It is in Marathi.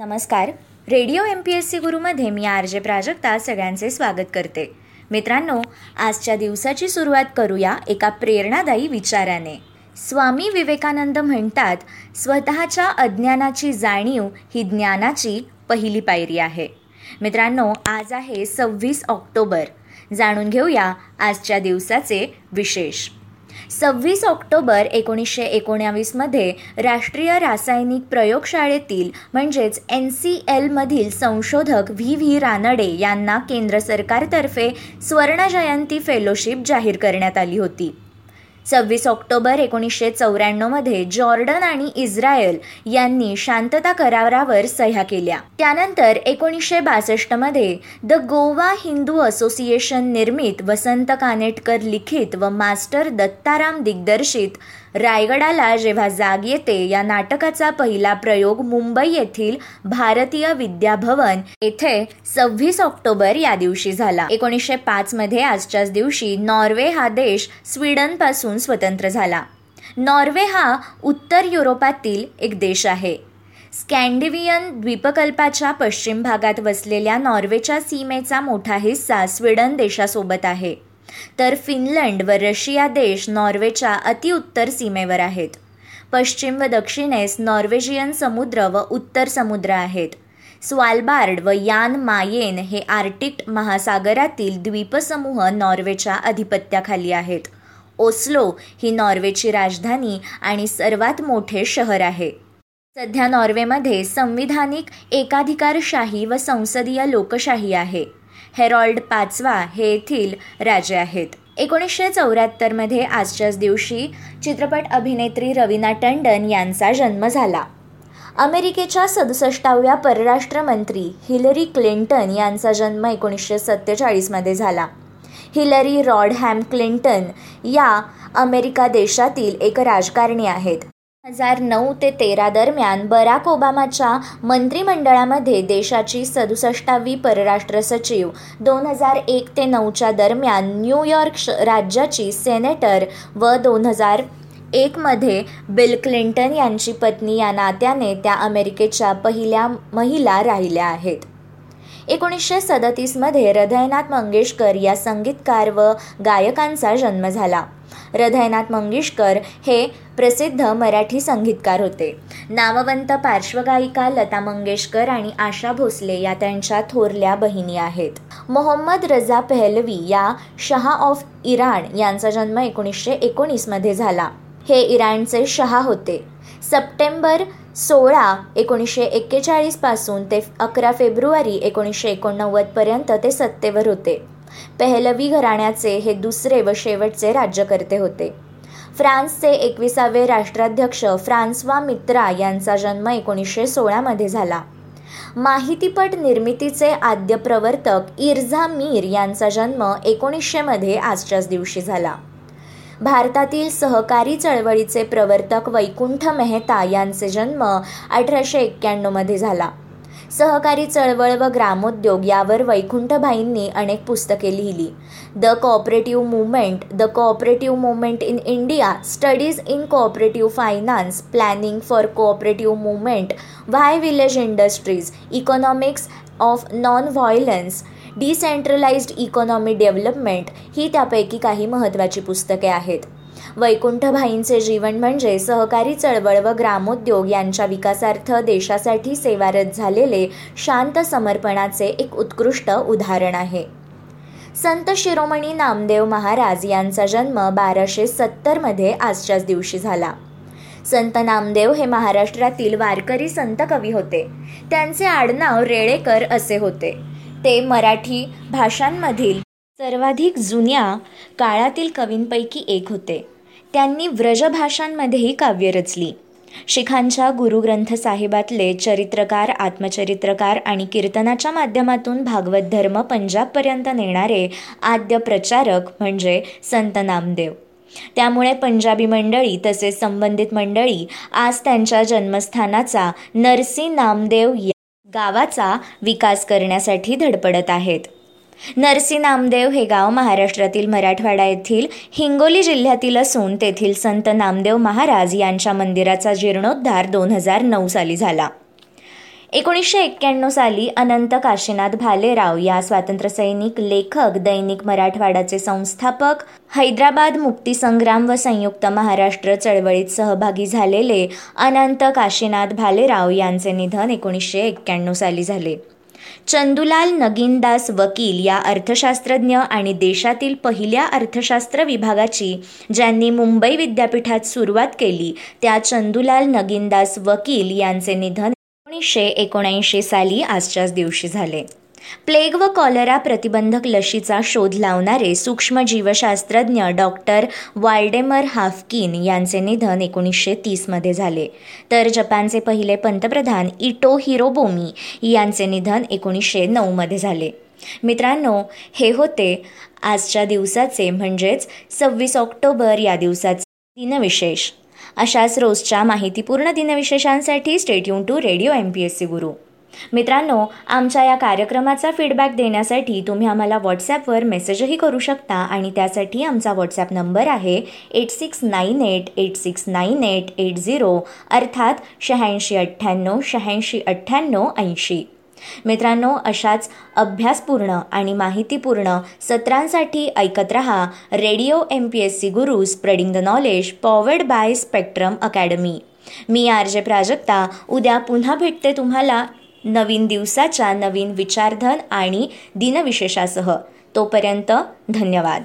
नमस्कार. Radio M P S C गुरुमध्ये मी आर जे प्राजक्ता सगळ्यांचे स्वागत करते. मित्रांनो आजच्या दिवसाची सुरुवात करूया एका प्रेरणादायी विचाराने. स्वामी विवेकानंद म्हणतात स्वतःच्या अज्ञानाची जाणीव ही ज्ञानाची पहिली पायरी आहे. मित्रांनो आज आहे सव्वीस ऑक्टोबर. जाणून घेऊया आजच्या दिवसाचे विशेष. सव्वीस ऑक्टोबर एकोणीसशे एकोणावीसमध्ये राष्ट्रीय रासायनिक प्रयोगशाळेतील म्हणजेच एन सी एलमधील संशोधक व्ही व्ही रानडे यांना केंद्र सरकारतर्फे स्वर्णजयंती फेलोशिप जाहीर करण्यात आली होती. सव्वीस ऑक्टोबर एकोणीसशे चौऱ्याण्णवमध्ये जॉर्डन आणि इस्रायल यांनी शांतता करारावर सह्या केल्या. त्यानंतर एकोणीसशे बासष्टमध्ये द गोवा हिंदू असोसिएशन निर्मित वसंत कानेटकर लिखित व मास्टर दत्ताराम दिग्दर्शित रायगडाला जेव्हा जाग येते या नाटकाचा पहिला प्रयोग मुंबई येथील भारतीय विद्याभवन येथे सव्वीस ऑक्टोबर या दिवशी झाला. एकोणीसशे पाच मध्ये आजच्याच दिवशी नॉर्वे हा देश स्वीडनपासून स्वतंत्र झाला. नॉर्वे हा उत्तर युरोपातील एक देश आहे. स्कॅन्डिव्हियन द्वीपकल्पाच्या पश्चिम भागात वसलेल्या नॉर्वेच्या सीमेचा मोठा हिस्सा स्वीडन देशासोबत आहे. तर फिनलंड व रशिया देश नॉर्वेच्या अतिउत्तर सीमेवर आहेत. पश्चिम व दक्षिणेस नॉर्वेजियन समुद्र व उत्तर समुद्र आहेत. स्वालबार्ड व यान मायेन हे आर्टिक महासागरातील द्वीपसमूह नॉर्वेच्या अधिपत्याखाली आहेत. ओस्लो ही नॉर्वेची राजधानी आणि सर्वात मोठे शहर आहे. सध्या नॉर्वेमध्ये संविधानिक एकाधिकारशाही व संसदीय लोकशाही आहे. हेरॉल्ड पाचवा हे येथील राजे आहेत. एकोणीसशे चौऱ्याहत्तरमध्ये आजच्याच दिवशी चित्रपट अभिनेत्री रवीना टंडन यांचा जन्म झाला. अमेरिकेच्या सदुसष्टाव्या परराष्ट्र मंत्री हिलरी क्लिंटन यांचा जन्म एकोणीसशे सत्तेचाळीसमध्ये झाला. हिलरी रॉडहॅम क्लिंटन या अमेरिका देशातील एक राजकारणी आहेत. हजार नऊ ते तेरा दरम्यान बराक ओबामाच्या मंत्रिमंडळामध्ये देशाची सदुसष्टावी परराष्ट्र सचिव दोन हजार एक ते नऊच्या दरम्यान न्यूयॉर्क राज्याची सेनेटर व दोन हजार एकमध्ये बिल क्लिंटन यांची पत्नी या नात्याने त्या अमेरिकेच्या पहिल्या महिला राहिल्या आहेत. एकोणीसशे सदतीसमध्ये हृदयनाथ मंगेशकर या संगीतकार व गायकांचा जन्म झाला. हृदयनाथ मंगेशकर हे प्रसिद्ध मराठी संगीतकार होते. नामवंत पार्श्वगायिका लता मंगेशकर आणि आशा भोसले या त्यांच्या थोरल्या बहिणी आहेत. मोहम्मद रजा पहलवी या शहा ऑफ इराण यांचा जन्म एकोणीसशे एकोणीसमध्ये झाला. हे इराणचे शहा होते. सप्टेंबर सोळा एकोणीसशे एक्केचाळीसपासून ते अकरा फेब्रुवारी एकोणीसशे एकोणनव्वदपर्यंत ते सत्तेवर होते. पहलवी घराण्याचे हे दुसरे व शेवटचे राज्यकर्ते होते. फ्रान्सचे एकविसावे राष्ट्राध्यक्ष फ्रान्सवा मित्रा यांचा जन्म एकोणीसशे सोळामध्ये झाला. माहितीपट निर्मितीचे आद्य प्रवर्तक इर्झा मीर यांचा जन्म एकोणीसशेमध्ये आजच्याच दिवशी झाला. भारतातील सहकारी चळवळीचे प्रवर्तक वैकुंठ मेहता यांचे जन्म अठराशे एक्क्याण्णवमध्ये झाला. सहकारी चळवळ व ग्रामोद्योग यावर वैकुंठभाईंनी अनेक पुस्तके लिहिली. The cooperative movement the cooperative movement in India studies in cooperative finance planning for cooperative movement why village industries economics of non violence decentralised economy development ही त्यापैकी काही महत्त्वाची पुस्तके आहेत. वैकुंठभाईंचे जीवन म्हणजे सहकारी चळवळ व ग्रामोद्योग यांच्या विकासार्थ देशासाठी सेवारत झालेले शांत समर्पणाचे एक उत्कृष्ट उदाहरण आहे. संत शिरोमणी नामदेव महाराज यांचा जन्म बाराशे सत्तरमध्ये आजच्याच दिवशी झाला. संत नामदेव हे महाराष्ट्रातील वारकरी संत कवी होते. त्यांचे आडनाव रेळेकर असे होते. ते मराठी भाषांमधील सर्वाधिक जुन्या काळातील कवींपैकी एक होते. त्यांनी व्रजभाषांमध्येही काव्य रचली. शिखांच्या गुरुग्रंथ साहेबातले चरित्रकार आत्मचरित्रकार आणि कीर्तनाच्या माध्यमातून भागवत धर्म पंजाबपर्यंत नेणारे आद्य प्रचारक म्हणजे संत नामदेव. त्यामुळे पंजाबी मंडळी तसेच संबंधित मंडळी आज त्यांच्या जन्मस्थानाचा नरसी नामदेव या गावाचा विकास करण्यासाठी धडपडत आहेत. नरसी नामदेव हे गाव महाराष्ट्रातील मराठवाडा येथील हिंगोली जिल्ह्यातील असून तेथील संत नामदेव महाराज यांच्या मंदिराचा जीर्णोद्धार दोन हजार नऊ साली झाला. एकोणीसशे एक्क्याण्णव साली अनंत काशीनाथ भालेराव या स्वातंत्र्यसैनिक लेखक दैनिक मराठवाडाचे संस्थापक हैदराबाद मुक्तीसंग्राम व संयुक्त महाराष्ट्र चळवळीत सहभागी झालेले अनंत काशीनाथ भालेराव यांचे निधन एकोणीसशे एक्क्याण्णव साली झाले. चंदुलाल नगीनदास वकील या अर्थशास्त्रज्ञ आणि देशातील पहिल्या अर्थशास्त्र विभागाची ज्यांनी मुंबई विद्यापीठात सुरुवात केली त्या चंदुलाल नगीनदास वकील यांचे निधन एकोणीसशे एकोणऐंशी साली आजच्याच दिवशी झाले. प्लेग व कॉलरा प्रतिबंधक लशीचा शोध लावणारे सूक्ष्मजीवशास्त्रज्ञ डॉक्टर वाल्डेमर हाफकिन यांचे निधन एकोणीसशे तीसमध्ये झाले. तर जपानचे पहिले पंतप्रधान इटो हिरोबोमी यांचे निधन एकोणीसशे नऊमध्ये झाले. मित्रांनो हे होते आजच्या दिवसाचे म्हणजेच सव्वीस ऑक्टोबर या दिवसाचे दिनविशेष. अशाच रोजच्या माहितीपूर्ण दिनविशेषांसाठी stay tuned to radio M P S C Guru मित्रांनो आमच्या या कार्यक्रमाचा फीडबॅक देण्यासाठी तुम्ही आम्हाला व्हॉट्सॲपवर मेसेजही करू शकता आणि त्यासाठी आमचा व्हॉट्सॲप नंबर आहे eight six nine eight eight six nine eight eight zero अर्थात शहाऐंशी अठ्ठ्याण्णव शहाऐंशी अठ्ठ्याण्णव ऐंशी. मित्रांनो अशाच अभ्यासपूर्ण आणि माहितीपूर्ण सत्रांसाठी ऐकत रहा radio M P S C Guru spreading the knowledge powered by spectrum academy me R J Prajakta उद्या पुन्हा भेटते तुम्हाला नवीन दिवसाच्या नवीन विचारधन आणि दिनविशेषासह. तोपर्यंत धन्यवाद.